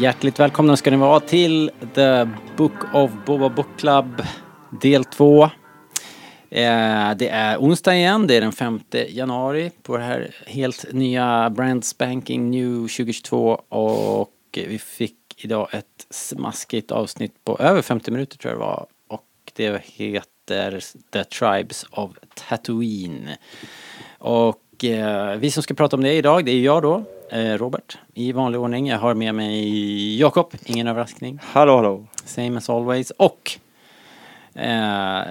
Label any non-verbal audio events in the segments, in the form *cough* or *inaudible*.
Hjärtligt välkomna ska ni vara till The Book of Boba Book Club del 2. Eh, det är onsdag igen, det är den 5 januari på det här helt nya Brand Spanking New 2022 och vi fick idag ett smaskigt avsnitt på över 50 minuter tror jag det var och det heter The Tribes of Tatooine. Och eh, vi som ska prata om det idag, det är jag då, Robert, i vanlig ordning. Jag har med mig Jakob, ingen överraskning. Hallå, hallå. Same as always. Och eh,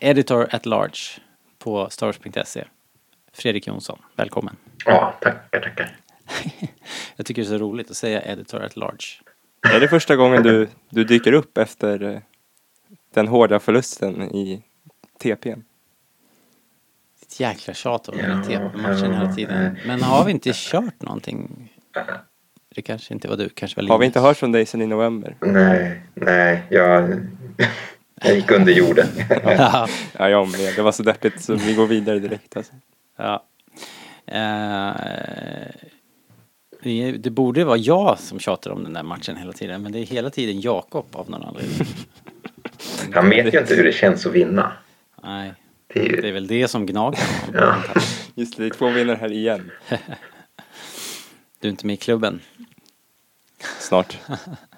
*laughs* editor at large på stars.se. Fredrik Jonsson, välkommen. Ja, tackar, tackar. *laughs* Jag tycker det är så roligt att säga editor at large. Är det första gången du, du dyker upp efter eh, den hårda förlusten i TPn? Ett jäkla tjat om Ja, den TP-matchen hela tiden. Men har vi inte kört någonting? Det kanske inte var du, kanske var Har vi Linus. inte hört från dig sedan i november? Nej, nej, jag, jag gick under jorden. Ja, *laughs* Ja, jag med. Det var så deppigt så vi går vidare direkt alltså. ja. Det- det borde vara jag som tjatar om den där matchen hela tiden, men det är hela tiden Jakob av någon anledning. Han vet ju inte hur det känns att vinna. Nej, Det är det är ju, väl det som gnager ja. *laughs* Just det, det är två vinnare här igen. *laughs* Du är inte med i klubben. Snart.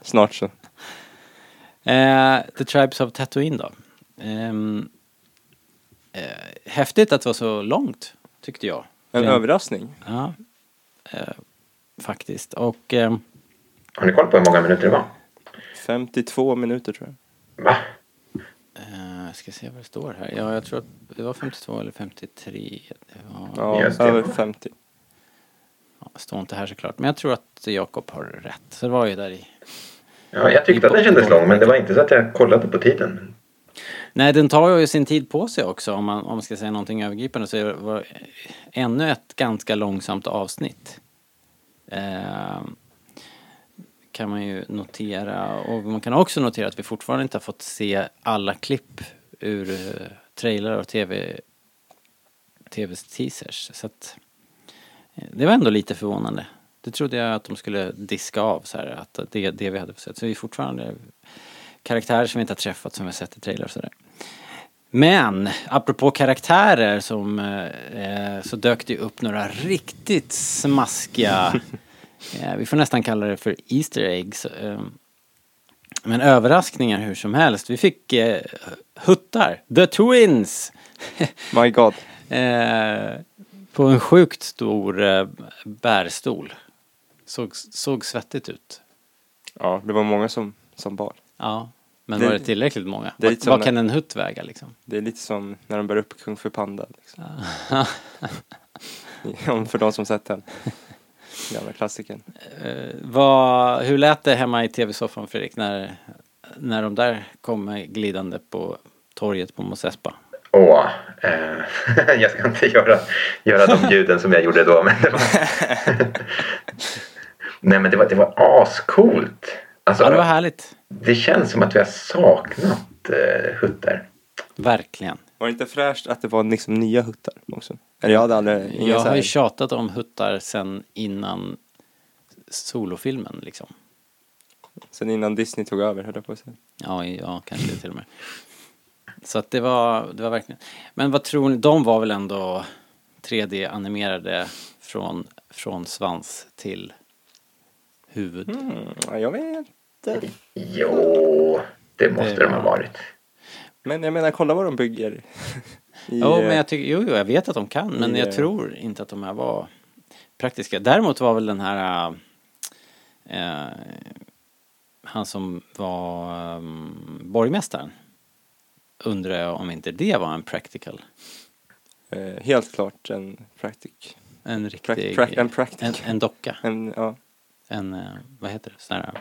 Snart så. Eh, The Tribes of Tatooine då. Ehm, eh, häftigt att det var så långt, tyckte jag. En Rent- överraskning. Ja, eh, faktiskt. Och ehm, Har ni koll på hur många minuter det var? 52 minuter tror jag. Va? Jag ska se vad det står här. Ja, jag tror att det var 52 eller 53. Det, var, Ja, över 50. ja, det står inte här såklart. Men jag tror att Jakob har rätt. Så det var ju där i... Ja, jag tyckte att den kändes lång, men det var inte så att jag kollade på tiden. Nej, den tar ju sin tid på sig också om man, om man ska säga någonting övergripande. Så det var ännu ett ganska långsamt avsnitt. Eh, kan man ju notera. Och man kan också notera att vi fortfarande inte har fått se alla klipp ur uh, trailrar och tv, tv-teasers. Så att eh, det var ändå lite förvånande. Det trodde jag att de skulle diska av så här, att det, det vi hade fått sett. Så vi är fortfarande karaktärer som vi inte har träffat som vi har sett i trailrar och sådär. Men apropå karaktärer som eh, så dök det upp några riktigt smaskiga, *laughs* eh, vi får nästan kalla det för Easter eggs. Eh, men överraskningar hur som helst. Vi fick eh, huttar, The Twins! My God. *laughs* eh, på en sjukt stor eh, bärstol. Såg, såg svettigt ut. Ja, det var många som, som bar. Ja, men Det- var det tillräckligt många? det är Vad, som vad när- kan en hutt väga liksom? Det är lite som när de bär upp Kung för Panda. Liksom. *laughs* *laughs* Om för de som sett den. Gamla klassikern. Vad, hur lät det hemma i tv-soffan Fredrik när, när de där kom glidande på torget på Mos Espa? Åh, eh, *laughs* jag ska inte göra, göra de ljuden som jag gjorde då. Men det var, *laughs* nej, men det var, det var ascoolt. Alltså, Ja, det var härligt. det känns som att vi har saknat eh, huttar. Verkligen. Var det inte fräscht att det var liksom nya huttar också? Eller jag hade aldrig... Jag har ju tjatat om huttar sen innan solofilmen liksom. Sen innan Disney tog över höll jag på att säga. Ja, ja kanske det till och med. Så att det var, det var verkligen... Men vad tror ni? De var väl ändå 3D-animerade från, från svans till huvud? Mm, ja, jag vet inte. Jo, det måste Det de ha var- varit. Men jag menar, kolla vad de bygger. I, Jo, men eh, jag tycker, jo, jo, jag vet att de kan, men i, jag eh, tror inte att de här var praktiska. Däremot var väl den här eh, han som var um, borgmästaren. Undrar jag om inte det var en practical. eh, helt klart en praktik. En riktig... Prac- prac- en practic. en, en docka. En, ja. En, eh, vad heter det, sån här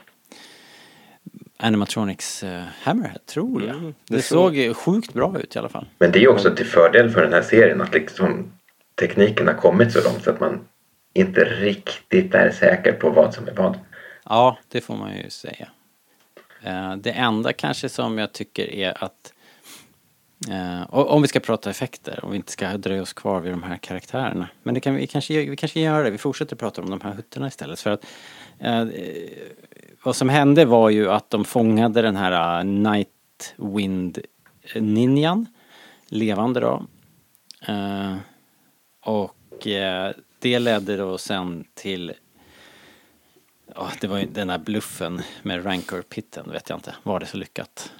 animatronics eh, hammerhead, tror jag. Mm, det det såg ju sjukt bra ut i alla fall. Men det är ju också till fördel för den här serien att liksom tekniken har kommit så långt så att man inte riktigt är säker på vad som är vad. Ja, det får man ju säga. Eh, Det enda kanske som jag tycker är att eh, och om vi ska prata effekter, om vi inte ska dröja oss kvar vid de här karaktärerna. Men det kan vi kanske, vi kanske gör det, vi fortsätter prata om de här huttarna istället. För att vad som hände var ju att de fångade den här uh, Nightwind ninjan, levande då. Eh, och eh, det ledde då sen till Ja, det var ju den där bluffen med Rancor-pitten, vet jag inte. Var det så lyckat?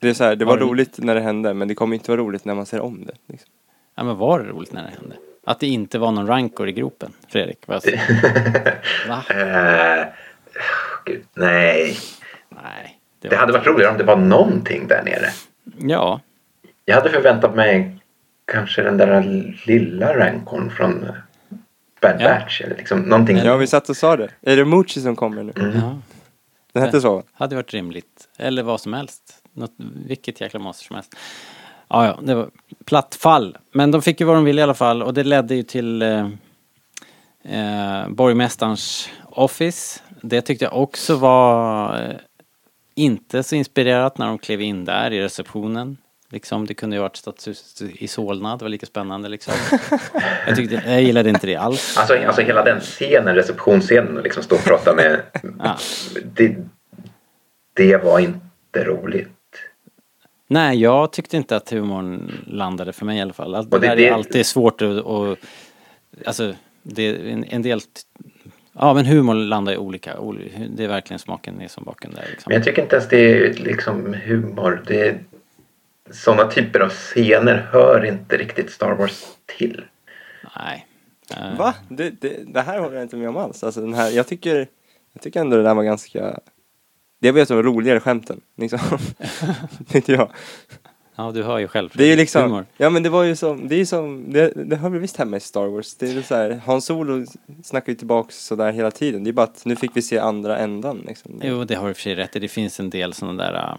Det är så här, det var Var det- roligt när det hände men det kommer inte vara roligt när man ser om det. Liksom. Ja, men var det roligt när det hände? Att det inte var någon Rancor i gropen, Fredrik? Vad *laughs* Va? Gud, nej, Nej. det var hade varit roligare om det var någonting där nere. Ja. Jag hade förväntat mig kanske den där lilla rankorn från Bad Ja. Batch. Eller liksom någonting. Ja, vi satt och sa det. Är det Mucci som kommer nu? ja. Den hette så? Hade varit rimligt. Eller vad som helst. Något, vilket jäkla monster som helst. Ja, ja, det var platt fall. Men de fick ju vad de ville i alla fall och det ledde ju till eh, eh, borgmästarens office. Det tyckte jag också var eh, inte så inspirerat när de klev in där i receptionen. Liksom, det kunde ju varit stadshuset i Solna, det var lika spännande liksom. jag, tyckte, jag gillade inte det alls. Alltså, alltså hela den scenen, receptionsscenen och liksom stå och prata med. Ja. det, det var inte roligt. Nej, jag tyckte inte att humorn landade för mig i alla fall. Allt det, det- är alltid svårt att... Och, alltså, det är en, en del... Ja, men humor landar ju olika. Oli- Det är verkligen smaken är som baken där liksom. Men jag tycker inte ens det är liksom humor. Det är, sådana typer av scener hör inte riktigt Star Wars till. Nej. Eh, Va? Det, det, det här håller jag inte med om alls. Alltså den här, jag tycker, jag tycker ändå det där var ganska... Det var ett av de roligare skämten. Liksom. *laughs* Tyckte jag. Ja, du hör ju själv. Det är ju liksom, Humor. ja men det var ju som, det är ju som, det, det hör väl visst hemma i Star Wars. Det är väl så här, Hans Solo snackar ju tillbaks sådär hela tiden. Det är bara att nu fick vi se andra ändan liksom. Jo, det har du i och för sig rätt i. Det finns en del sådana där...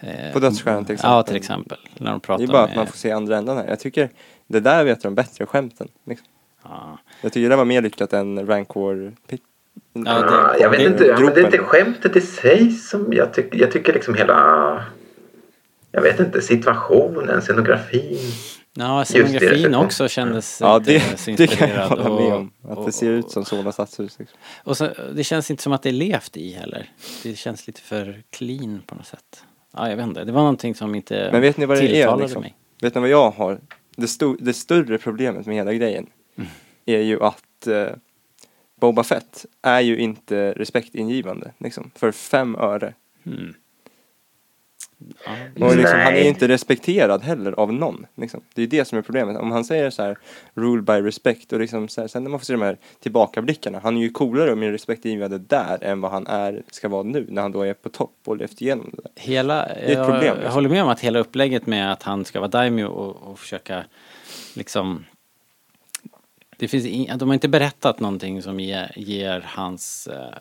eh, På Dödsstjärnan till exempel. Ja, till exempel. När de pratar Det är bara med... att man får se andra ändan här. Jag tycker det där av de bättre skämten. Liksom. ja. Jag tycker det var mer lyckat än Rancor Pit. Ja, det- jag vet det- inte, ja, men det är inte skämtet i sig som jag tycker. Jag tycker liksom hela... Jag vet inte, situationen, scenografin. Ja, Just det, scenografin också kändes Ja, inte det, så *laughs* det kan jag inspirerad. hålla med om. Att det och- ser ut som Solna stadshus. Liksom. Och så, det känns inte som att det är levt i heller. Det känns lite för clean på något sätt. Ja, jag vet inte. Det var någonting som inte Men vet ni vad det är? tilltalade Liksom? mig. Vet ni vad jag har? Det, sto- det större problemet med hela grejen Mm. är ju att eh, Boba Fett är ju inte respektingivande. Liksom, för fem öre. Mm. Ja, Och liksom, han är inte respekterad heller av någon. Liksom. Det är det som är problemet. Om han säger så här, rule by respect och liksom så här, sen när man får se de här tillbakablickarna. Han är ju coolare och mer respektingivande där än vad han är, ska vara nu när han då är på topp och levt igenom det där. hela, ett jag, problem, jag liksom. håller med om att hela upplägget med att han ska vara daimyo och, och försöka liksom det finns in, de har inte berättat någonting som ger, ger hans eh,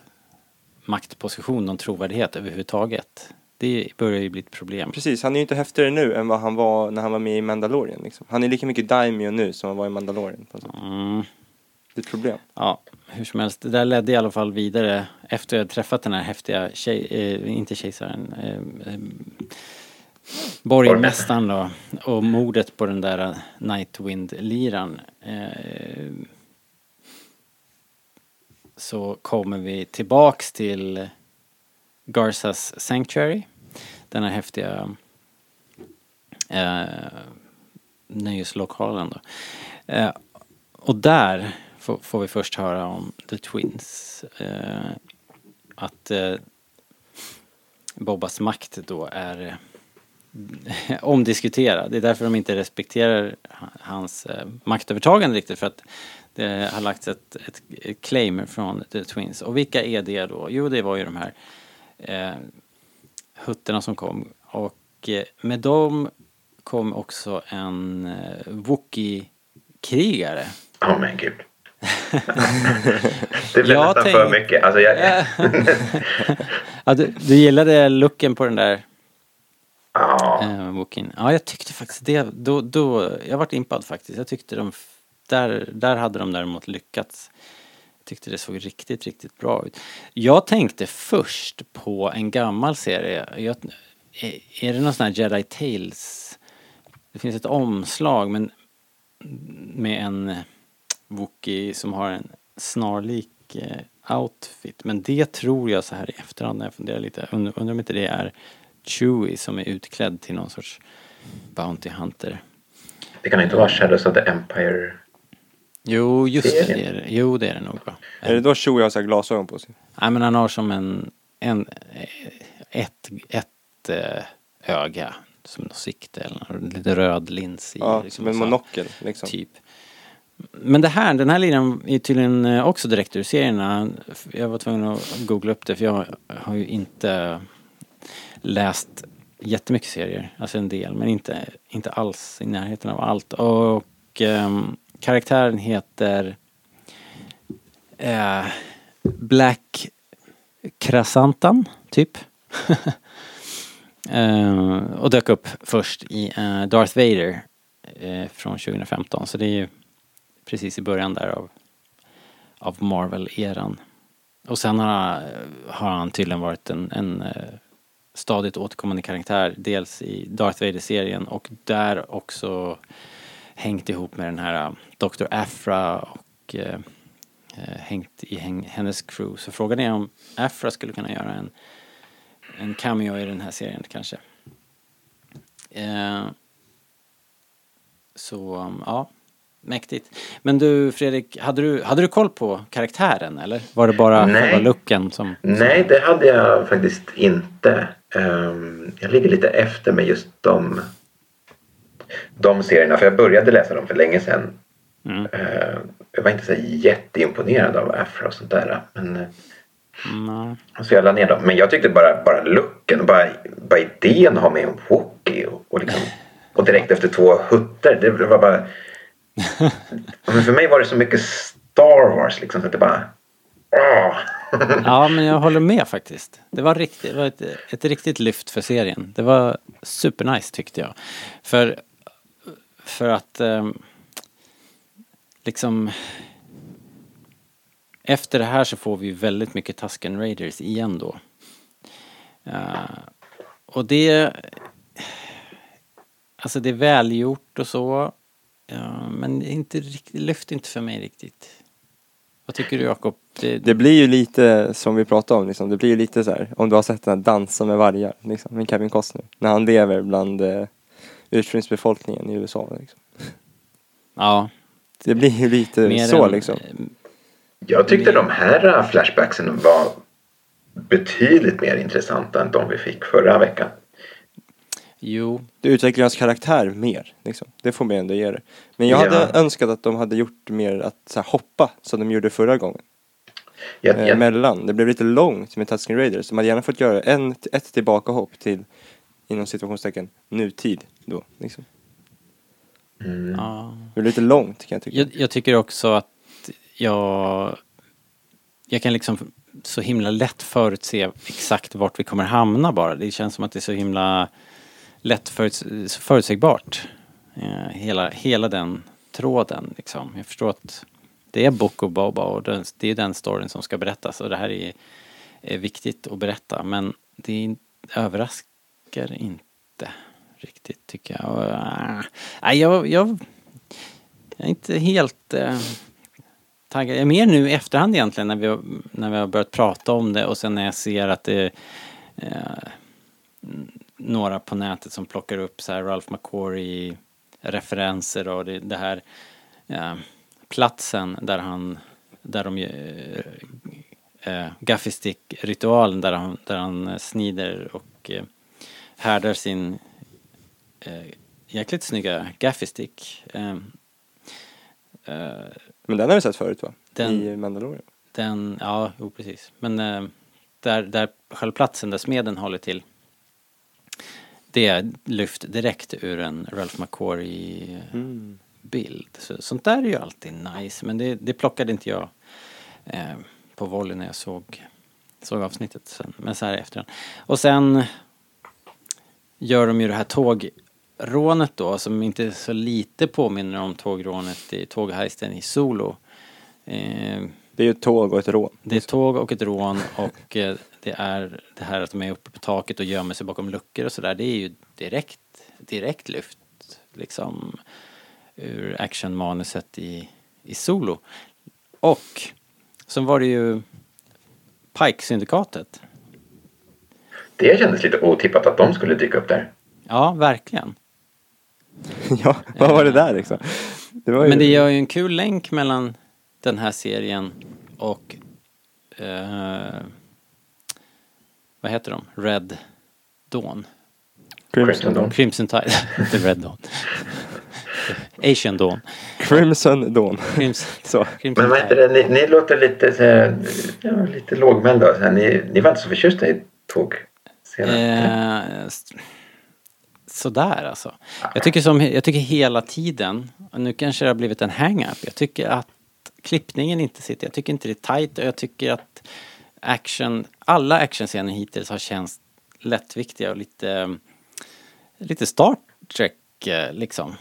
maktposition någon trovärdighet överhuvudtaget. Det börjar ju bli ett problem. Precis, han är ju inte häftigare nu än vad han var när han var med i Mandalorian. Liksom. Han är lika mycket daimyo nu som han var i Mandalorian. på. Mm. Det är ett problem. Ja, hur som helst. Det där ledde i alla fall vidare efter jag träffat den här häftiga tjej, eh, inte kejsaren, eh, eh, borgmästaren då. Och mordet på den där Nightwind-liran. Eh, så kommer vi tillbaks till Garzas Sanctuary. Den här häftiga eh, nöjeslokalen då. Eh, och där får, får vi först höra om The Twins. Eh, att eh, Bobbas makt då är eh, *laughs* omdiskuterad. Det är därför de inte respekterar hans eh, maktövertagande riktigt för att det har lagts ett, ett, ett claim från The Twins. Och vilka är det då? Jo, det var ju de här eh, hutterna som kom. Och eh, med dem kom också en eh, Wookie-krigare. Åh men gud. *laughs* det blev Jag nästan tänk- för mycket. Alltså, jag, *laughs* ja, du, du gillade looken på den där ja. Wookien? Ja, jag tyckte faktiskt det. Då, då, jag vart impad faktiskt. Jag tyckte de, där, där hade de däremot lyckats. Tyckte det såg riktigt, riktigt bra ut. Jag tänkte först på en gammal serie. Jag, är, är det någon sån här Jedi Tales? Det finns ett omslag men med en Wookie som har en snarlik eh, outfit. Men det tror jag så här i efterhand när jag funderar lite. Undrar, undrar om inte det är Chewie som är utklädd till någon sorts Bounty Hunter. Det kan inte vara Shadows of the Empire. Jo, just det. Det är det. Jo, det är det nog. Va? Är det då Chewie har så här glasögon på sig? Nej, men han har som en, en ett, ett eh, öga som något sikte eller något, lite röd lins i. Ja, liksom, som en monokel liksom. Typ. Men det här, den här linan är tydligen eh, också direkt ur serierna. Jag var tvungen att googla upp det för jag har ju inte läst jättemycket serier, alltså en del, men inte, inte alls i närheten av allt. Och ehm, karaktären heter eh, Black Krasantan, typ. *laughs* eh, och dök upp först i eh, Darth Vader eh, från 2015, så det är ju precis i början där av, av Marvel-eran. Och sen har, har han tydligen varit en, en eh, stadigt återkommande karaktär, dels i Darth Vader-serien och där också hängt ihop med den här uh, Dr. Afra och eh, hängt i hennes crew. Så frågan är om Afra skulle kunna göra en, en cameo i den här serien kanske. Eh, så um, ja, mäktigt. Men du Fredrik, hade du, hade du koll på karaktären eller? Var det bara Nej. själva looken som... Nej, det hade jag faktiskt inte. Ehm, jag ligger lite efter med just de, de serierna. För jag började läsa dem för länge sedan. Mm. Ehm, jag var inte så jätteimponerad av Afro och sånt där. Men, eh, Mm, så jag la ner dem. Men jag tyckte bara, bara looken och bara, bara idén att ha med en Wookie och, och, liksom, och direkt efter två hutter. Det var bara... *laughs* Men för mig var det så mycket Star Wars liksom så att det bara... Åh. Ja, men jag håller med faktiskt. Det var, riktigt, det var ett, ett riktigt lyft för serien. Det var supernice tyckte jag. För, för att eh, liksom efter det här så får vi väldigt mycket Tusken Raiders igen då. Uh, och det Alltså det är välgjort och så. Uh, men det inte riktigt, lyft inte för mig riktigt. Vad tycker du Jakob? Det, Det blir ju lite som vi pratade om liksom. Det blir ju lite så här, om du har sett den här Dansa med vargar liksom, med Kevin Costner. När han lever bland eh, ursprungsbefolkningen i USA liksom. ja, Det blir ju lite mer så än- liksom. Jag tyckte de här äh, flashbacksen var betydligt mer intressanta än de vi fick förra veckan. Jo, Det utvecklar hans karaktär mer liksom. Det får man ändå ge det. Men jag Ja. hade önskat att de hade gjort mer att så här, hoppa som de gjorde förra gången. Jag, Eh, jag, mellan. Det blev lite långt med Tusken Raiders. De hade gärna fått göra en, ett tillbakahopp till inom situationstecken nutid då liksom. mm, ja. Det blev lite långt kan jag tycka. Jag, jag tycker också att jag... Jag kan liksom så himla lätt förutse exakt vart vi kommer hamna bara. Det känns som att det är så himla lätt föruts, förutsägbart. Eh, hela, hela den tråden liksom. Jag förstår att det är Book of Boba och den, det är den storyn som ska berättas och det här är, är viktigt att berätta men det är, överraskar inte riktigt tycker jag. Och, äh, jag, jag, jag är inte helt äh, taggad. Jag är mer nu i efterhand egentligen när vi, har, när vi har börjat prata om det och sen när jag ser att det äh, några på nätet som plockar upp så här Ralph McQuarrie referenser och det, det här eh, platsen där han där de äh, äh, eh, eh, Gaffy Stick ritualen där han, där han snider och eh, härdar sin eh, jäkligt snygga Gaffy Stick. Eh, Men den har vi sett förut va? Den- I Mandalorian. den, ja, jo precis. Men eh, där, där själva platsen där smeden håller till. Det är lyft direkt ur en Ralph McQuarrie eh, Mm. bild. Så, sånt där är ju alltid nice. Men det, det plockade inte jag eh, på volley när jag såg, såg avsnittet sen. Men så här i efterhand. Och sen gör de ju det här tågrånet då som inte så lite påminner om tågrånet i tåghajsten i Solo. Eh, Det är ju ett tåg och ett rån. det är ett tåg och ett rån och eh, det är det här att de är uppe på taket och gömmer sig bakom luckor och sådär. Det är ju direkt, direkt lyft liksom ur actionmanuset i, i Solo. Och Sen var det ju Pike-syndikatet. Det kändes lite otippat att de skulle dyka upp där. Ja, verkligen. *laughs* ja, vad var det där liksom? Det var ju... Men det gör ju en kul länk mellan den här serien och eh, vad heter de? Red Dawn. Crimson Dawn. Crimson Tide, *laughs* inte Red Dawn. *laughs* Asian Dawn. Crimson Dawn. Crimson, Så. Crimson Men vad heter ni, ni låter lite, så här, ja, lite lågmälda. Så här, ni, ni var inte så förtjusta i Eh, sådär alltså. Jag tycker, som, jag tycker hela tiden, och nu kanske det har blivit en hang-up, jag tycker att klippningen inte sitter, jag tycker inte det är tight och jag tycker att action, alla actionscener hittills har känts lättviktiga och lite, lite Star Trek eh, liksom.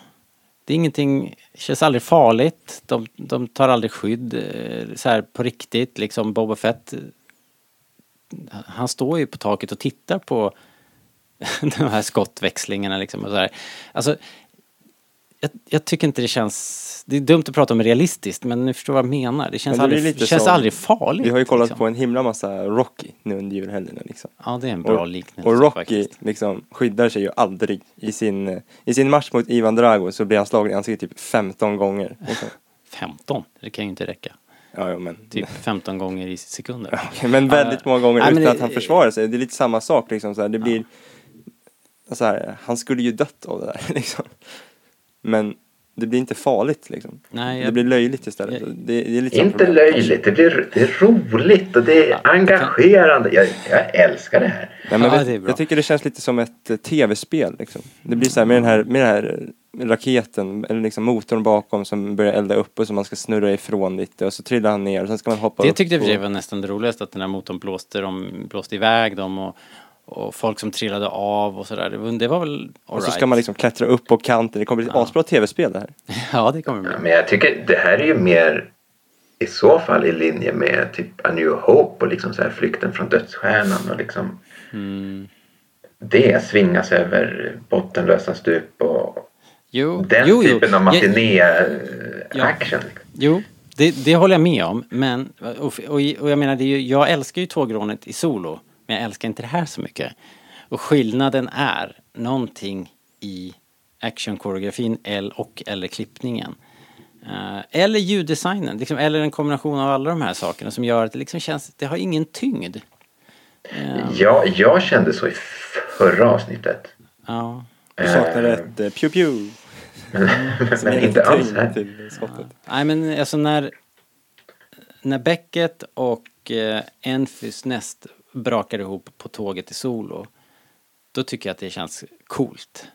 Det är ingenting, känns aldrig farligt, de, de tar aldrig skydd eh, så här på riktigt liksom. Boba Fett han står ju på taket och tittar på *laughs* de här skottväxlingarna liksom och så här. Alltså, jag, jag tycker inte det känns... Det är dumt att prata om realistiskt men ni förstår vad jag menar. Det känns, Men det aldrig, känns som- aldrig farligt. Vi har ju kollat liksom. på en himla massa Rocky nu under julhelgerna liksom. Ja, det är en bra Och- liknelse Och Rocky faktiskt. liksom skyddar sig ju aldrig. I sin, I sin match mot Ivan Drago så blir han slagen i ansiktet typ 15 gånger. Liksom. *laughs* 15, det kan ju inte räcka. Ja, ja, men... Typ 15 gånger i sekunder. *laughs* Men väldigt många gånger Nej, men utan det- att han försvarar sig. Det är lite samma sak liksom. Så här, det blir... Så här, han skulle ju dött av det där *laughs* liksom. Men det blir inte farligt liksom. Nej, Det jag, blir löjligt istället. jag- det, det är lite Inte problem. löjligt, det, blir, det är roligt och det är Ja, det engagerande. Jag, jag älskar det här. Nej, men Ja, vet- det jag tycker det känns lite som ett eh, tv-spel liksom. Det blir så här med den här, med den här raketen, eller liksom motorn bakom som börjar elda upp och som man ska snurra ifrån lite och så trillar han ner och sen ska man hoppa det upp. tyckte jag och var nästan det roligaste att den här motorn blåste, de, blåste iväg dem och, och folk som trillade av och sådär. Det, var- det var väl Och så alright. ska man liksom klättra upp på kanten. Det kommer bli ett Ja. asbra tv-spel det här. *laughs* Ja, det kommer bli. Ja, Men jag tycker det här är ju mer i så fall i linje med typ A New Hope och liksom så här flykten från dödsstjärnan och liksom Mm. det svingas över bottenlösa stup och Jo, den jo, jo. typen av Jag- matiné eh, Ja. action. Jo, det, det håller jag med om. Men, och, och, och jag menar, det är ju, jag älskar ju tågrånet i solo. Men jag älskar inte det här så mycket. Och skillnaden är någonting i actionkoreografin el- och eller klippningen. Eh, eller ljuddesignen, liksom, eller en kombination av alla de här sakerna som gör att det liksom känns, det har ingen tyngd. Eh, Ja, jag kände så i förra avsnittet. ja. Du saknar Eh, ett pew. *laughs* Men, Som men är inte alls här. till skottet. Nej men alltså när, när Beckett och eh, Enfys näst brakar ihop på tåget i solo, då tycker jag att det känns coolt.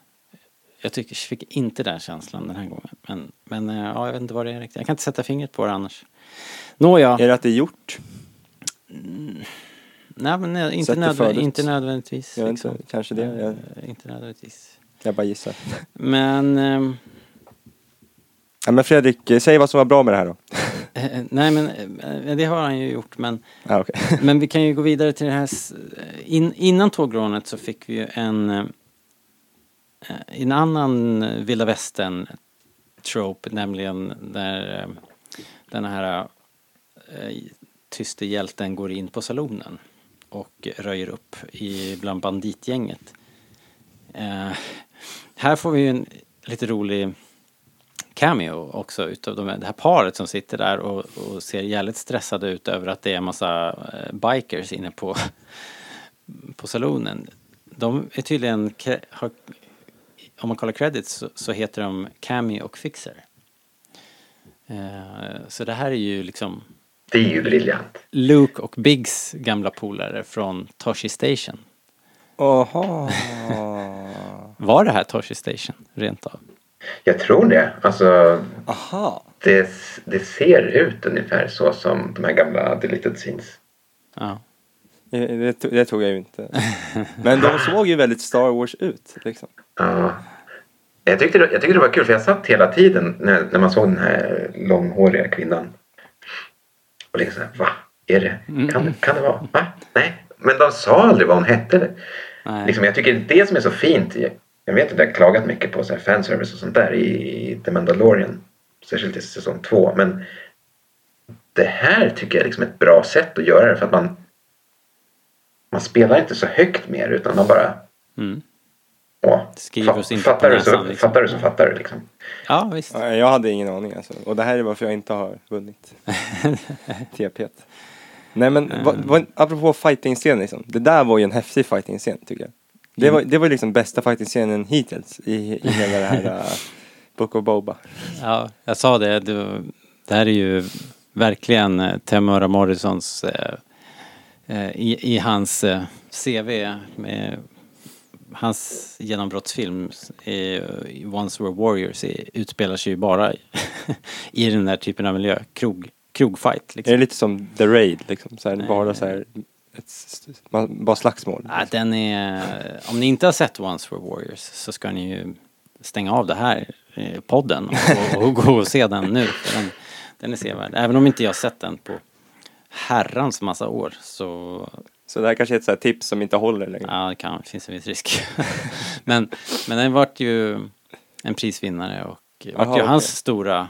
Jag tycker, fick inte den känslan den här gången. Men, men eh, ja, jag vet inte vad det är riktigt. Jag kan inte sätta fingret på det annars. Nåja, Är det att det är gjort? nej men eh, inte, Sätter nödvä- förut. inte nödvändigtvis. Liksom. inte, kanske det. Jag, Inte nödvändigtvis. Jag bara gissar. Men, ehm, Ja, men Fredrik, eh, säg vad som var bra med det här då. eh, nej men eh, det har han ju gjort men Ja, okej. *laughs* Men vi kan ju gå vidare till det här. In, innan tågrånet så fick vi ju en, eh, en annan vilda västern trope, nämligen där eh, den här eh, tyste hjälten går in på salonen och röjer upp i, bland banditgänget. Eh, här får vi ju en lite rolig cameo också utav de, det här paret som sitter där och, och ser jävligt stressade ut över att det är en massa eh, bikers inne på, *laughs* på salonen. De är tydligen, har, om man kollar credits så, så heter de Cammy och Fixer. Eh, så det här är ju liksom Det är ju briljant. Luke och Biggs gamla polare från Toshi Station. Oha. *laughs* Var det här Toshi Station rent av? Jag tror det. Alltså, Aha. det, det ser ut ungefär så som de här gamla deleted scenes. Ja. Det, det tog jag ju inte. Men de såg ju väldigt Star Wars ut. Liksom. Ja. Jag tyckte, det, jag tyckte det var kul för jag satt hela tiden när, när man såg den här långhåriga kvinnan. Och liksom va? Är det? Kan, det- kan det vara? Va? Nej. Men de sa aldrig vad hon hette. Liksom, jag tycker det som är så fint. Jag, vet att jag har klagat mycket på så här fanservice och sånt där i, The Mandalorian. Särskilt i säsong två. Men det här tycker jag är liksom ett bra sätt att göra det för att man man spelar inte så högt mer utan man bara Mm. åh, Skriver fa- fattar, du så, liksom. fattar du så fattar du liksom. Ja, visst. Ja, Jag hade ingen aning alltså. Och det här är varför jag inte har vunnit. *laughs* TP. Nej men Mm. vad, vad, apropå fighting-scen liksom. Det där var ju en häftig fighting-scen tycker jag. Det Mm. var, det var liksom bästa fighting-scenen hittills i, i *laughs* hela det här uh, Book of Boba. Ja, jag sa det. Det, det här är ju verkligen eh, Temura Morrisons eh, eh, i, i hans eh, CV med hans genombrottsfilm i, i Once Were Warriors i, utspelar sig ju bara i, *laughs* den här typen av miljö. Krog, krogfight Är det liksom. lite som The Raid liksom? Så här, bara så här, ett, bara slagsmål. Ja, den är, om ni inte har sett Once Were Warriors så ska ni ju stänga av det här eh, podden och, och, och gå och se den nu. Den, den är sevärd. Även om inte jag har sett den på herrans massa år så Så det här kanske är ett så här tips som inte håller längre. ja, det kan, finns en viss risk. *laughs* men, men den vart ju en prisvinnare och vart Jaha, ju hans stora,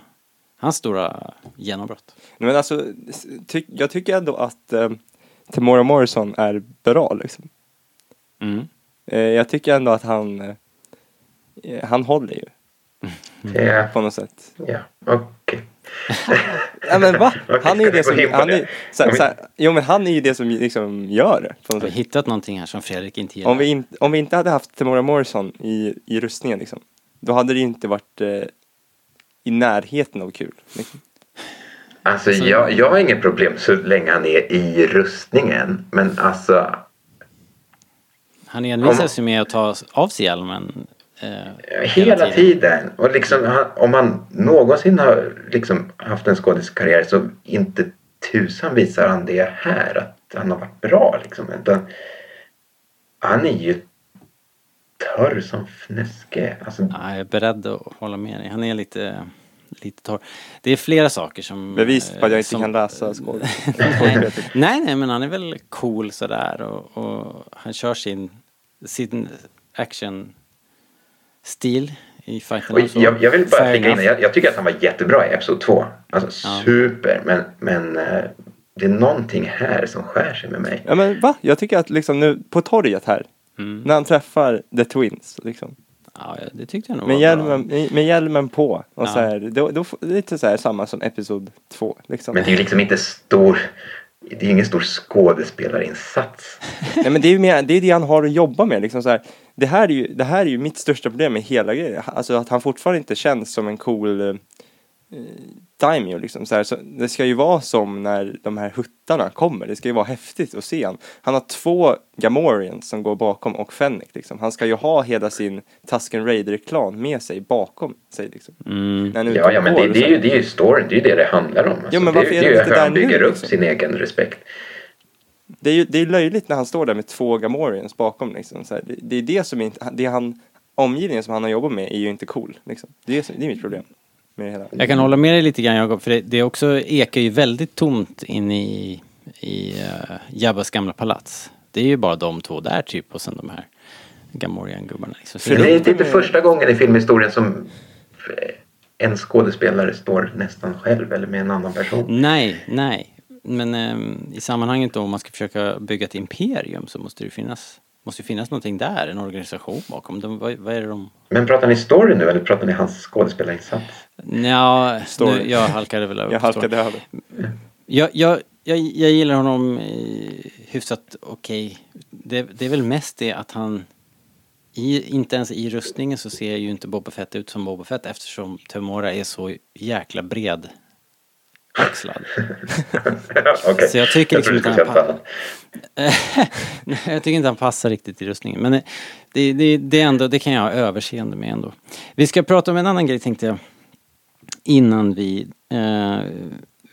hans stora genombrott. Men alltså, ty, jag tycker ändå att eh, Tamora Morrison är bra liksom. Mm. Eh, jag tycker ändå att han, eh, han håller ju *laughs* Det, på något sätt. ja, okej. Ja men va? *laughs* Han är ju det vi som, han är, så, vi- så, jo men han är ju det som liksom gör det på Har något vi sätt. hittat någonting här som Fredrik inte gillar? Om vi, in, om vi inte hade haft Tamora Morrison i, i rustningen liksom, då hade det ju inte varit eh, i närheten av kul. Liksom. Alltså Så- jag, jag har inget problem så länge han är i rustningen. Men alltså Han envisas ju med att ta av sig hjälmen. Eh, hela tiden. Och liksom, han, om han någonsin har liksom haft en skådiskarriär så inte tusan visar han det här. Att han har varit bra liksom. Utan, han är ju törr som fnöske. Alltså, Ja, jag är beredd att hålla med dig. Han är lite, lite torr. Det är flera saker som... Bevis på att jag inte som- kan läsa skål. *laughs* nej, nej, nej, men han är väl cool sådär och, och han kör sin, sin action-stil i fighten. och jag, jag vill bara flika in, jag, jag tycker att han var jättebra i Episod 2. Alltså Ja. super. Men, men eh, det är någonting här som skär sig med mig. Ja men va? Jag tycker att liksom nu på torget här, Mm. när han träffar The Twins liksom. Ja, det tyckte jag nog Med var hjälmen, bra. med, hjälmen på och Ja. så här, då, då, lite så här samma som Episod 2 liksom. Men det är ju liksom inte stor... Det är ju ingen stor skådespelarinsats. *laughs* Nej men det är ju mer, det är det han har att jobba med liksom så här. Det här är ju, det här är ju mitt största problem med hela grejen. Alltså att han fortfarande inte känns som en cool eh, daimyo liksom. Så här, så det ska ju vara som när de här huttarna kommer. Det ska ju vara häftigt att se han. Han har två Gamorreans som går bakom och Fennec liksom. Han ska ju ha hela sin Tusken Raider-klan med sig bakom sig liksom. Mm. När är Ja, ja men det, det, så är ju, det är ju storyn. Det är ju det det handlar om. Alltså, Ja, men det, varför är det det är ju inte hur han där nu, bygger upp liksom? sin egen respekt. Det är ju det är löjligt när han står där med två Gamorreans bakom liksom. Så här, det, det är det som inte, det han, omgivningen som han har jobbat med är ju inte cool liksom. Det är, det är mitt problem med det hela. Jag kan hålla med dig lite grann Jakob, för det, det också ekar ju väldigt tomt in i, i uh, Jabbas gamla palats. Det är ju bara de två där typ och sen de här Gamorrean-gubbarna. Liksom. Så det- är inte första gången i filmhistorien som en skådespelare står nästan själv eller med en annan person. Nej, nej. Men ehm, i sammanhanget då om man ska försöka bygga ett imperium så måste det finnas, måste ju finnas någonting där, en organisation bakom. De, vad, vad är det de... Men pratar ni story nu eller pratar ni hans skådespelarinsats? Nja, Story. nu, jag halkade väl över Jag halkade över. Jag, jag, jag, jag gillar honom eh, hyfsat okej. Det, det är väl mest det att han i, inte ens i rustningen så ser ju inte Boba Fett ut som Boba Fett eftersom Temora är så jäkla bred axlad. *laughs* Okej. Så jag tycker liksom inte han. Nej, *laughs* jag tycker inte han passar riktigt i rustningen. Men det, det, det, är ändå, det kan jag ha överseende med ändå. Vi ska prata om en annan grej tänkte jag. Innan vi... Eh,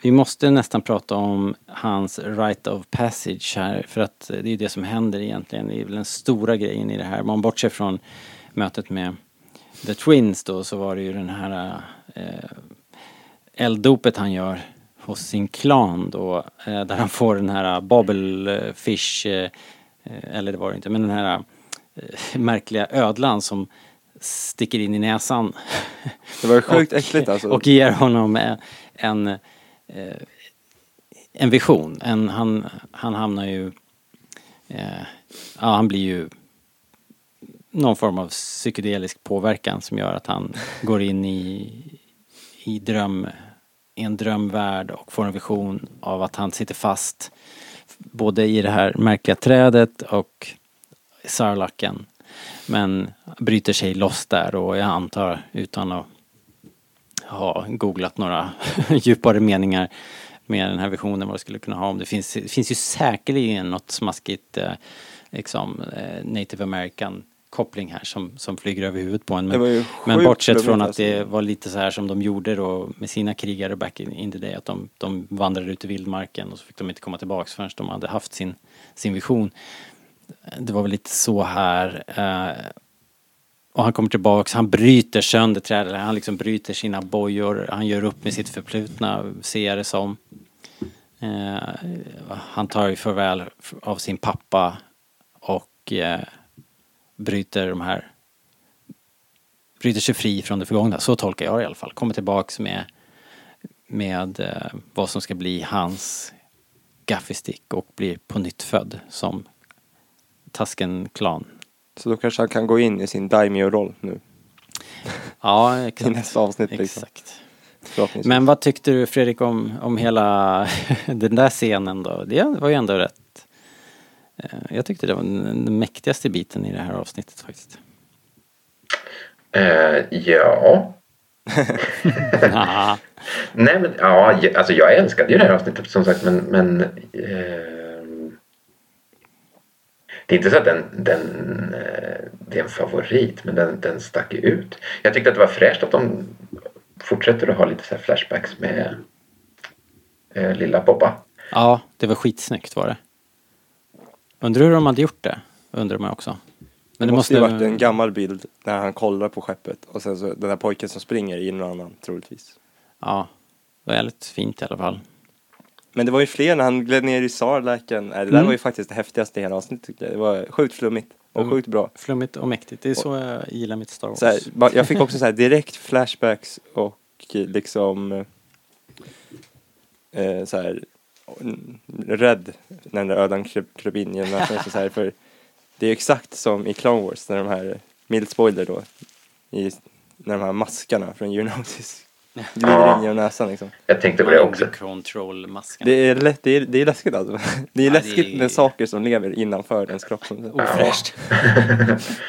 vi måste nästan prata om hans right of passage här. För att det är ju det som händer egentligen. Det är väl den stora grejen i det här. Man bortser från mötet med The Twins då så var det ju den här eh, elddopet han gör hos sin klan då. Eh, där han får den här Babelfish, eh, eh, eller det var det inte, men den här eh, *laughs* märkliga ödlan som sticker in i näsan. *laughs* Det var ju sjukt Och- äckligt alltså. Och ger honom eh, en, eh, en vision. En, han, han hamnar ju... Eh, ja, han blir ju någon form av psykedelisk påverkan som gör att han går in i, i dröm, i en drömvärld och får en vision av att han sitter fast både i det här märkliga trädet och sarlacken. Men bryter sig loss där och jag antar utan att ha googlat några *laughs* djupare meningar med den här visionen vad det skulle kunna ha om det finns, det finns ju säkerligen något smaskigt eh, liksom eh, native american koppling här som, som flyger över huvudet på en. Men, men bortsett från att alltså. det var lite så här som de gjorde då med sina krigare back in, in the day. Att de, de vandrade ut i vildmarken och så fick de inte komma tillbaks förrän de hade haft sin, sin vision. Det var väl lite så här. Eh, och han kommer tillbaks, han bryter sönder trädet, han liksom bryter sina bojor, han gör upp med sitt förflutna, ser jag det som. Eh, han tar ju farväl av sin pappa och eh, bryter de här bryter sig fri från det förgångna, så tolkar jag det i alla fall. Kommer tillbaks med med eh, vad som ska bli hans gaffistick och blir på nytt född som Tasken-klan. Så då kanske han kan gå in i sin daimyo-roll nu. Ja, *laughs* I exakt. nästa avsnitt liksom. exakt. Men vad tyckte du Fredrik om, om hela *laughs* den där scenen då? Det var ju ändå rätt... eh, Jag tyckte det var den mäktigaste biten i det här avsnittet faktiskt. Eh, ja. *laughs* Nej men ja, alltså jag älskade ju det här avsnittet som sagt men, men ehm, det är inte så att den, den eh, det är en favorit men den, den stack ut. Jag tyckte att det var fräscht att de fortsätter att ha lite så flashbacks med lilla Bobba. ja, det var skitsnyggt var det. Undrar hur de hade gjort det? Undrar man också. det, måste ju varit en gammal bild när han kollar på skeppet och sen så den där pojken som springer i någon annan troligtvis. Ja, det var väldigt fint i alla fall. Men det var ju fler när han gled ner i Sarlaken. Det där Mm. var ju faktiskt det häftigaste i hela avsnittet tycker jag. Det var sjukt flummigt och Mm. sjukt bra. Flummigt och mäktigt. Det är så jag gillar mitt Star Wars. Här, jag fick också så här direkt flashbacks och liksom eh, så här rädd när den där ödan kröp, kröp in genom natten. Så här, för det är exakt som i Clone Wars när de här, mild spoiler då, i, när de här maskarna från Geonosis *laughs* glider in genom näsan liksom. Jag tänkte på det också. Control-masken. Det är, lätt, det, är, det är läskigt alltså. *laughs* Det är Ja, läskigt det är- med saker som lever innanför ens kropp. *laughs* Ofräscht.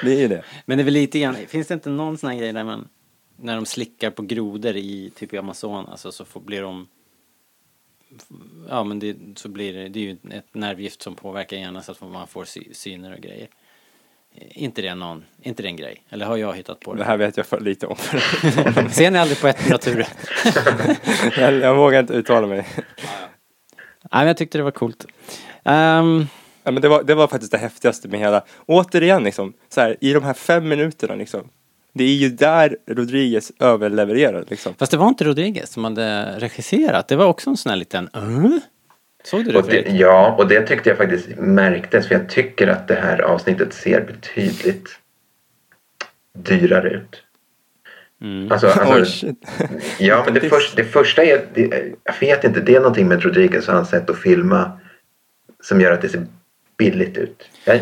Det är ju det. Men det är väl lite grann, finns det inte någon sån här grej där man, när de slickar på grodor i typ i Amazonas och så får, blir de, ja men det, så blir det, det är ju ett nervgift som påverkar hjärnan så att man får sy, syner och grejer. Eh, Inte det någon, inte det en grej? Eller har jag hittat på Det det? här vet jag för lite om. *laughs* Ser ni aldrig på ett naturen? *laughs* jag, jag vågar inte uttala mig. Nej men jag tyckte det var coolt. Ehm, Ja, men det, var, det var faktiskt det häftigaste med hela, återigen liksom, så här, i de här fem minuterna liksom. Det är ju där Rodriguez överlevererar liksom. fast det var inte Rodriguez som hade regisserat, det var också en sån här liten, uh? Såg du det Och det, ja, och det tyckte jag faktiskt märktes för jag tycker att det här avsnittet ser betydligt dyrare ut. Mm. Alltså, alltså, shit. ja, men det, först, det första är, det, jag vet inte, det är någonting med Rodriguez och hans sätt att filma som gör att det ser billigt ut. Jag,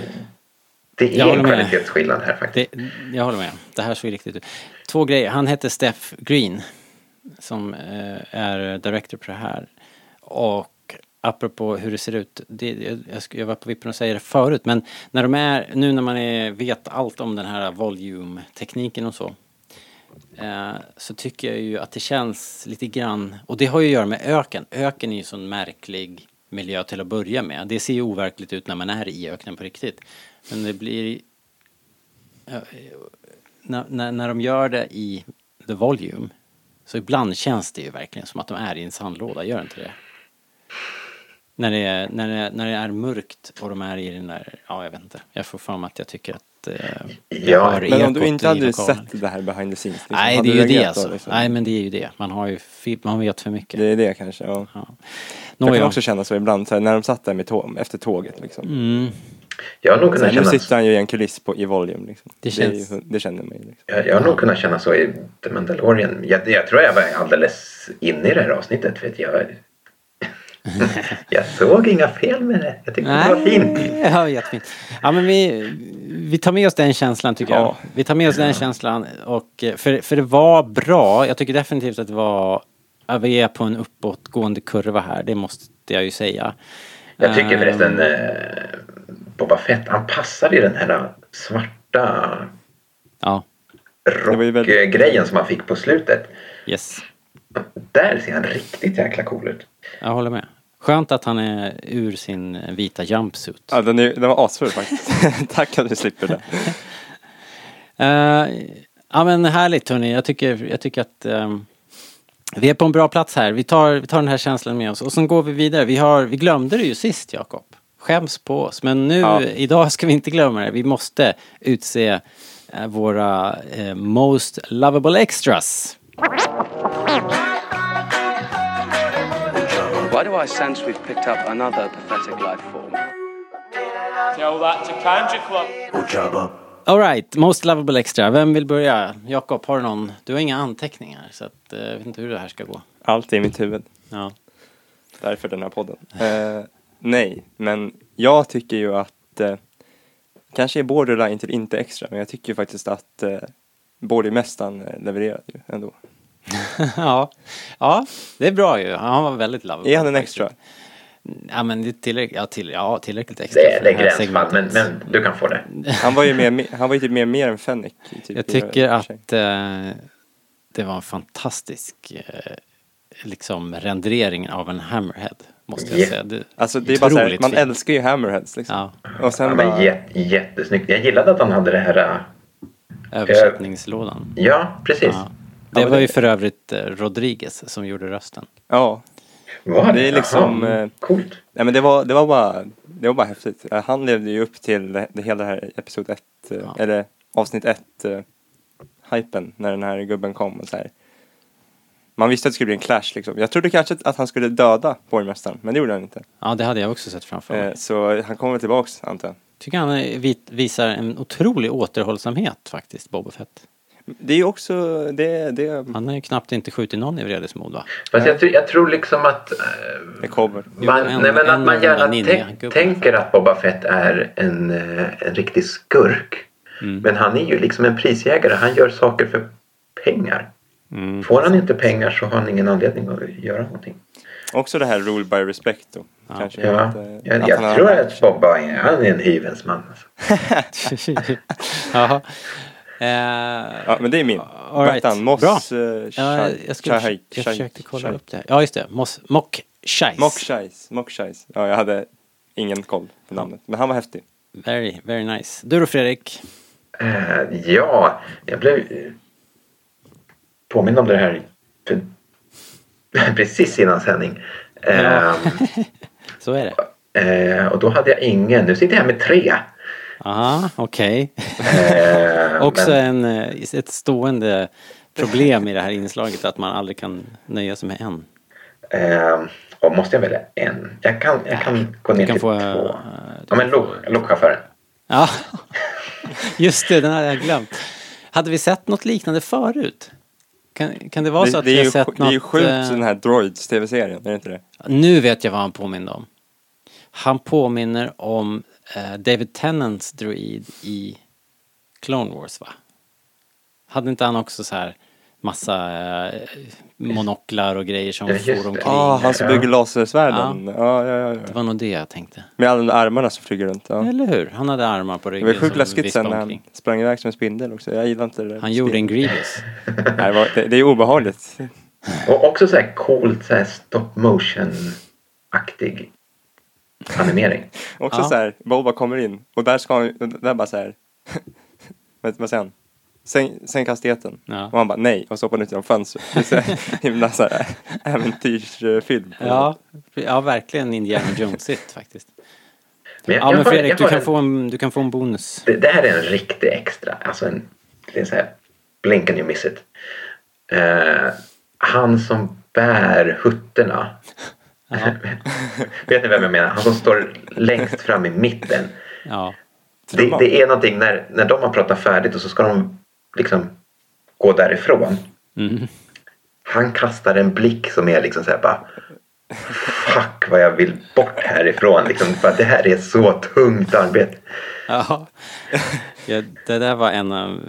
det är en kvalitetsskillnad här faktiskt. Det, jag håller med. Det här såg riktigt ut. Två grejer. Han hette Steph Green som eh, är director på det här. Och apropå hur det ser ut. Det, jag, jag var på vippen att säga det förut men när de är, nu när man är, vet allt om den här volume-tekniken och så. Eh, så tycker jag ju att det känns lite grann, och det har ju att göra med öken. Öken är ju en sån märklig miljö till att börja med. Det ser ju overkligt ut när man är i öknen på riktigt. Men det blir Ja, när, när, när de gör det i The Volume så ibland känns det ju verkligen som att de är i en sandlåda, gör det inte det? När det, är, när, det, när det är mörkt och de är i den där, ja jag vet inte. Jag får för mig att jag tycker att eh, jag Ja, hör Men om du inte hade lokalen. sett det här behind the scenes. liksom, Nej det är ju det då, alltså. liksom? Nej men det är ju det. Man har ju, man vet för mycket. Det är det kanske, ja. Ja. Jag kan också känna så ibland, så här, när de satt där med tåg, efter tåget liksom. Mm. Jag har nog kunnat här, nu känna, sitter han ju i en kuliss på, i volume liksom. Det känns- ju, det känner man ju liksom. jag, jag har nog kunnat känna så i The Mandalorian. Jag, jag tror jag var alldeles inne i det här avsnittet för att jag, *laughs* Jag såg inga fel med det. Jag tyckte det var fint. *laughs* Ja, jättefint. Ja, men vi, vi tar med oss den känslan tycker jag. Ja. Vi tar med oss den känslan. Och, eh, för, för det var bra. Jag tycker definitivt att det var... Ja, vi är på en uppåtgående kurva här, det måste jag ju säga. Jag tycker Ehm, förresten eh, Boba Fett, han passade i den här svarta Ja, väldigt- rockgrejen som han fick på slutet. yes. Där ser han riktigt jäkla cool ut. Jag håller med. Skönt att han är ur sin vita jumpsuit. Ja, den, är, den var asfull faktiskt. *laughs* Tack att vi slipper det. Eh, ja men härligt hörni. Jag tycker, jag tycker att ehm, vi är på en bra plats här. Vi tar, vi tar den här känslan med oss och sen går vi vidare. Vi, har, vi glömde det ju sist Jakob. Skäms på oss. Men nu, Ja. idag ska vi inte glömma det. Vi måste utse eh, våra eh, most lovable extras. Why do I sense we've picked up another pathetic life form? Tell that to Kanja Club. Alright, most lovable extra. Vem vill börja? Jakob, har du någon? Du har inga anteckningar så att, eh, jag vet inte hur det här ska gå. Allt är i mitt huvud. Ja. Därför den här podden. Eh, nej, men jag tycker ju att eh, kanske är borderline till inte extra, men jag tycker ju faktiskt att eh, borgmästaren eh, levererade ju ändå. *laughs* ja. ja, det är bra ju. Han var väldigt lovable. Är han en extra? Ja men det är tillräckligt, ja, till, ja, tillräckligt extra Det, är- det är gränsfall, men, men du kan få det. Han var ju mer, han var ju typ mer, mer än Fennec. i Typ, Jag tycker att eh, det var en fantastisk eh, liksom rendering av en hammerhead. Måste jag Ja. säga. Det, Alltså det är bara så här, man fint. älskar ju hammerheads liksom. Ja, Och sen Ja, bara, men jät, jättesnyggt. Jag gillade att han hade det här. äh, översättningslådan. Ja, precis. Ja. Det men var det- ju för övrigt eh, Rodriguez som gjorde rösten. ja. Var Det är liksom, Jaha, eh, Coolt. Nej men det var, det var bara, det var bara häftigt. Eh, Han levde ju upp till det, det hela det här episod 1, Ja. eller avsnitt 1 uh, hypen när den här gubben kom och så här. Man visste att det skulle bli en clash liksom. Jag trodde kanske att han skulle döda borgmästaren, men det gjorde han inte. Ja, det hade jag också sett framför mig. Eh, så han kommer väl tillbaks antar jag. Tycker han visar en otrolig återhållsamhet faktiskt, Boba Fett. Det är ju också, det, det, Han har ju knappt inte skjutit någon i vredesmod va? Fast jag, tror- jag tror liksom att äh, det kommer. man, en- nej, men en att man gärna tänk, tänker att Boba Fett är en, äh, en riktig skurk. Mm. Men han är ju liksom en prisjägare. Han gör saker för pengar. Mm. Får han inte pengar så har han ingen anledning att göra någonting. Också det här rule by respect då. Kanske Ja, att, eh, jag, att jag har tror att. Bobba är, han är en hyvens man. Alltså. *laughs* *laughs* Eh, Ja men det är min. All right. Vad Moss... Bra. eh, ja, jag, skulle, Shai- jag försökte kolla Shai- upp det. Ja, just det. Mos, Mock Scheisse. Mock Scheisse. Ja, jag hade ingen koll på namnet. Men han var häftig. Very, very nice. Du då Fredrik? Eh, ja, jag blev påmind om det här *laughs* precis innan sändning. Ja. *laughs* Så är det. eh, och då hade jag ingen. Nu sitter jag här med tre. Aha, okej. Eh, *laughs* Också men, en, eh, ett stående problem i det här inslaget att man aldrig kan nöja sig med en. eh, och måste jag välja en? Jag kan, jag kan gå ner kan till få, två. eh, Ja, men lok- lokchauffören. Ja, *laughs* just det, den hade jag glömt. Hade vi sett något liknande förut? Kan, kan det vara så Det, att det, vi har ju, sett sj- det är ju något... sjukt eh, den här Droids tv-serien, är det inte det? Nu vet jag vad han påminner om. Han påminner om David Tennants droid i Clone Wars va? Hade inte han också så här massa eh, monoklar och grejer som Ja, for det. omkring? Ja, han som Ja. bygger lasersvärden. Ja, ja, ja. Det ja. var nog det jag tänkte. Med alla de armarna som flyger runt. Ja. Eller hur? Han hade armar på Det ryggen var sjukt läskigt sen när han sprang iväg som en spindel också. Jag gillar inte det där. Han gjorde en. Grievous. *laughs* Nej, det, var, det, det är obehagligt. Och också så här coolt så här stop motion-aktig animering. *laughs* Också Ja. så här, Boba kommer in och där ska han, där bara så här. *laughs* vad, säger han? Sänk, sänk hastigheten. Ja. Och han bara nej och så hoppar han ut genom fönstret. Det är så här *laughs* himla så här äventyrsfilm. Ja, ja verkligen Indiana Jones-igt faktiskt. Men jag- Ja jag men Fredrik, du kan, en- få en, du kan få en bonus. Det, det här är en riktig extra. Alltså en, det är så här, blink and you miss it. Eh, han som bär hutterna. *laughs* Vet ni vem jag menar? Han som står längst fram i mitten. Ja. Det, det är någonting när, när de har pratat färdigt och så ska de liksom gå därifrån. Mm. Han kastar en blick som är liksom så här bara fuck vad jag vill bort härifrån. Liksom, för det här är så tungt arbete. Ja. ja, det där var en av,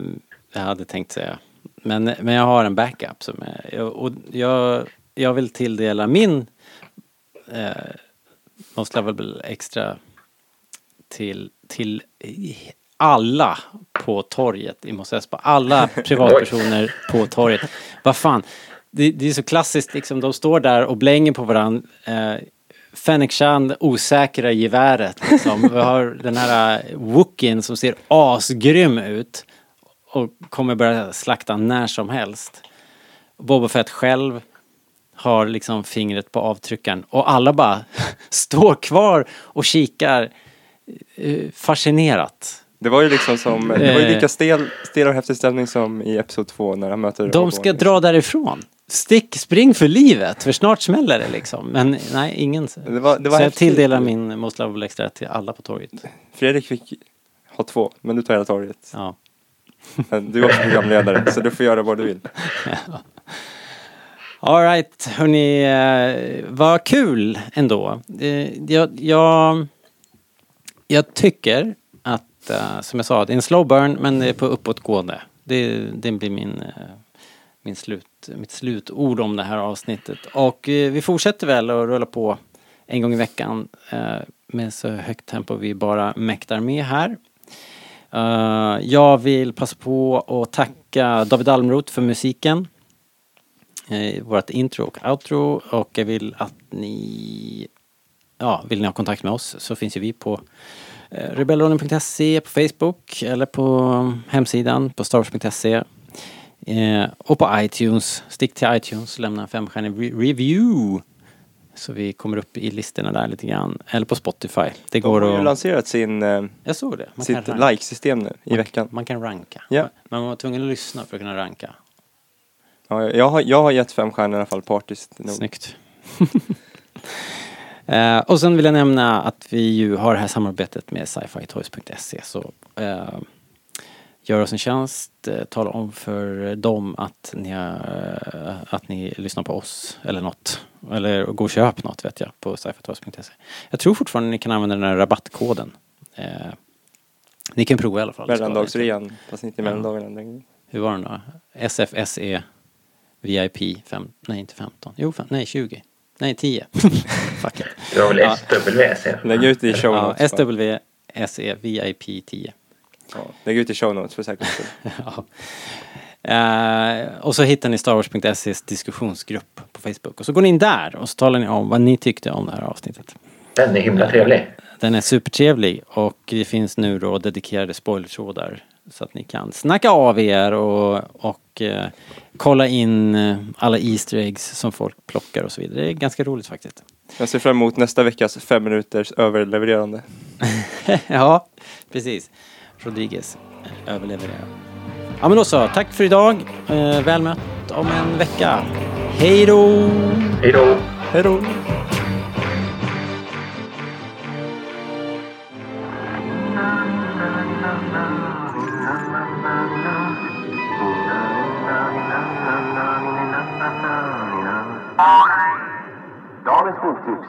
jag hade tänkt säga. Men, men jag har en backup som är, och jag, jag vill tilldela min eh, Most Lovable Extra till, till alla på torget i Mos Espa. Alla *laughs* privatpersoner på torget. Vad fan, det, det är så klassiskt liksom, de står där och blänger på varandra. Eh, Fennec osäkra geväret. Liksom. Vi har den här uh, Wookien som ser asgrym ut och kommer börja slakta när som helst. Boba Fett själv har liksom fingret på avtryckaren och alla bara *laughs* står kvar och kikar uh, fascinerat. Det var ju liksom som, det var ju Eh. lika stel, stel och häftig stämning som i Episod 2 när han möter De ska dra därifrån. Stick, spring för livet, för snart smäller det liksom. Men nej, ingen. Det var, det var så jag tilldelar min Most Lovable Extra till alla på torget. Fredrik fick ha två, men du tar hela torget. Ja. Men du är också programledare, så du får göra vad du vill. *laughs* Alright, hörni, eh, vad kul ändå. Eh, jag, jag, jag tycker att, eh, som jag sa, det är en slow burn men det är på uppåtgående. Det, det blir min, min slut, mitt slutord om det här avsnittet. Och vi fortsätter väl att rulla på en gång i veckan med så högt tempo vi bara mäktar med här. Jag vill passa på att tacka David Almroth för musiken eh, vårt intro och outro och jag vill att ni Ja, vill ni ha kontakt med oss så finns ju vi på eh, rebellradion.se på Facebook eller på hemsidan på starwars.se eh, och på iTunes. Stick till iTunes, lämna en femstjärnig re- review så vi kommer upp i listorna där lite grann. Eller på Spotify. Det De går har ju att... lanserat sin, eh, Jag såg det. Man sitt like-system nu i veckan. Man kan ranka. Ja. Men man var tvungen att lyssna för att kunna ranka. Ja, jag, har, jag har gett fem stjärnor i alla fall på Artist. nog. Snyggt. *laughs* eh, och sen vill jag nämna att vi ju har det här samarbetet med sci-fi-toys.se så eh, gör oss en tjänst, eh, tala om för dem att ni, har, eh, att ni lyssnar på oss eller något. Eller gå och köp något vet jag på sci-fi-toys.se. Jag tror fortfarande ni kan använda den här rabattkoden. Eh, ni kan prova i alla fall. Mellandagsrean, fast inte mellandagarna längre. Hur var den då? SFSE VIP, fem, nej inte 15, jo fem, nej 20, nej 10. *laughs* Fuck it. Det var väl Ja. SWC? Lägg ut i show Ja, notes. bara. SWSE VIP 10. Ja, lägg ut i show notes för säkerhets skull. *laughs* Ja. Eh, och så hittar ni starwars.ses diskussionsgrupp på Facebook. Och så går ni in där och så talar ni om vad ni tyckte om det här avsnittet. Den är himla trevlig. Den är supertrevlig och det finns nu då dedikerade spoilertrådar så att ni kan snacka av er och, och eh, kolla in eh, alla Easter eggs som folk plockar och så vidare. Det är ganska roligt faktiskt. Jag ser fram emot nästa veckas fem minuters överlevererande. *laughs* ja, precis. Rodriguez överlevererar. Ja men då så, tack för idag. Eh, väl mött om en vecka. Hej då! Hej då! Hej då! Dagens boktips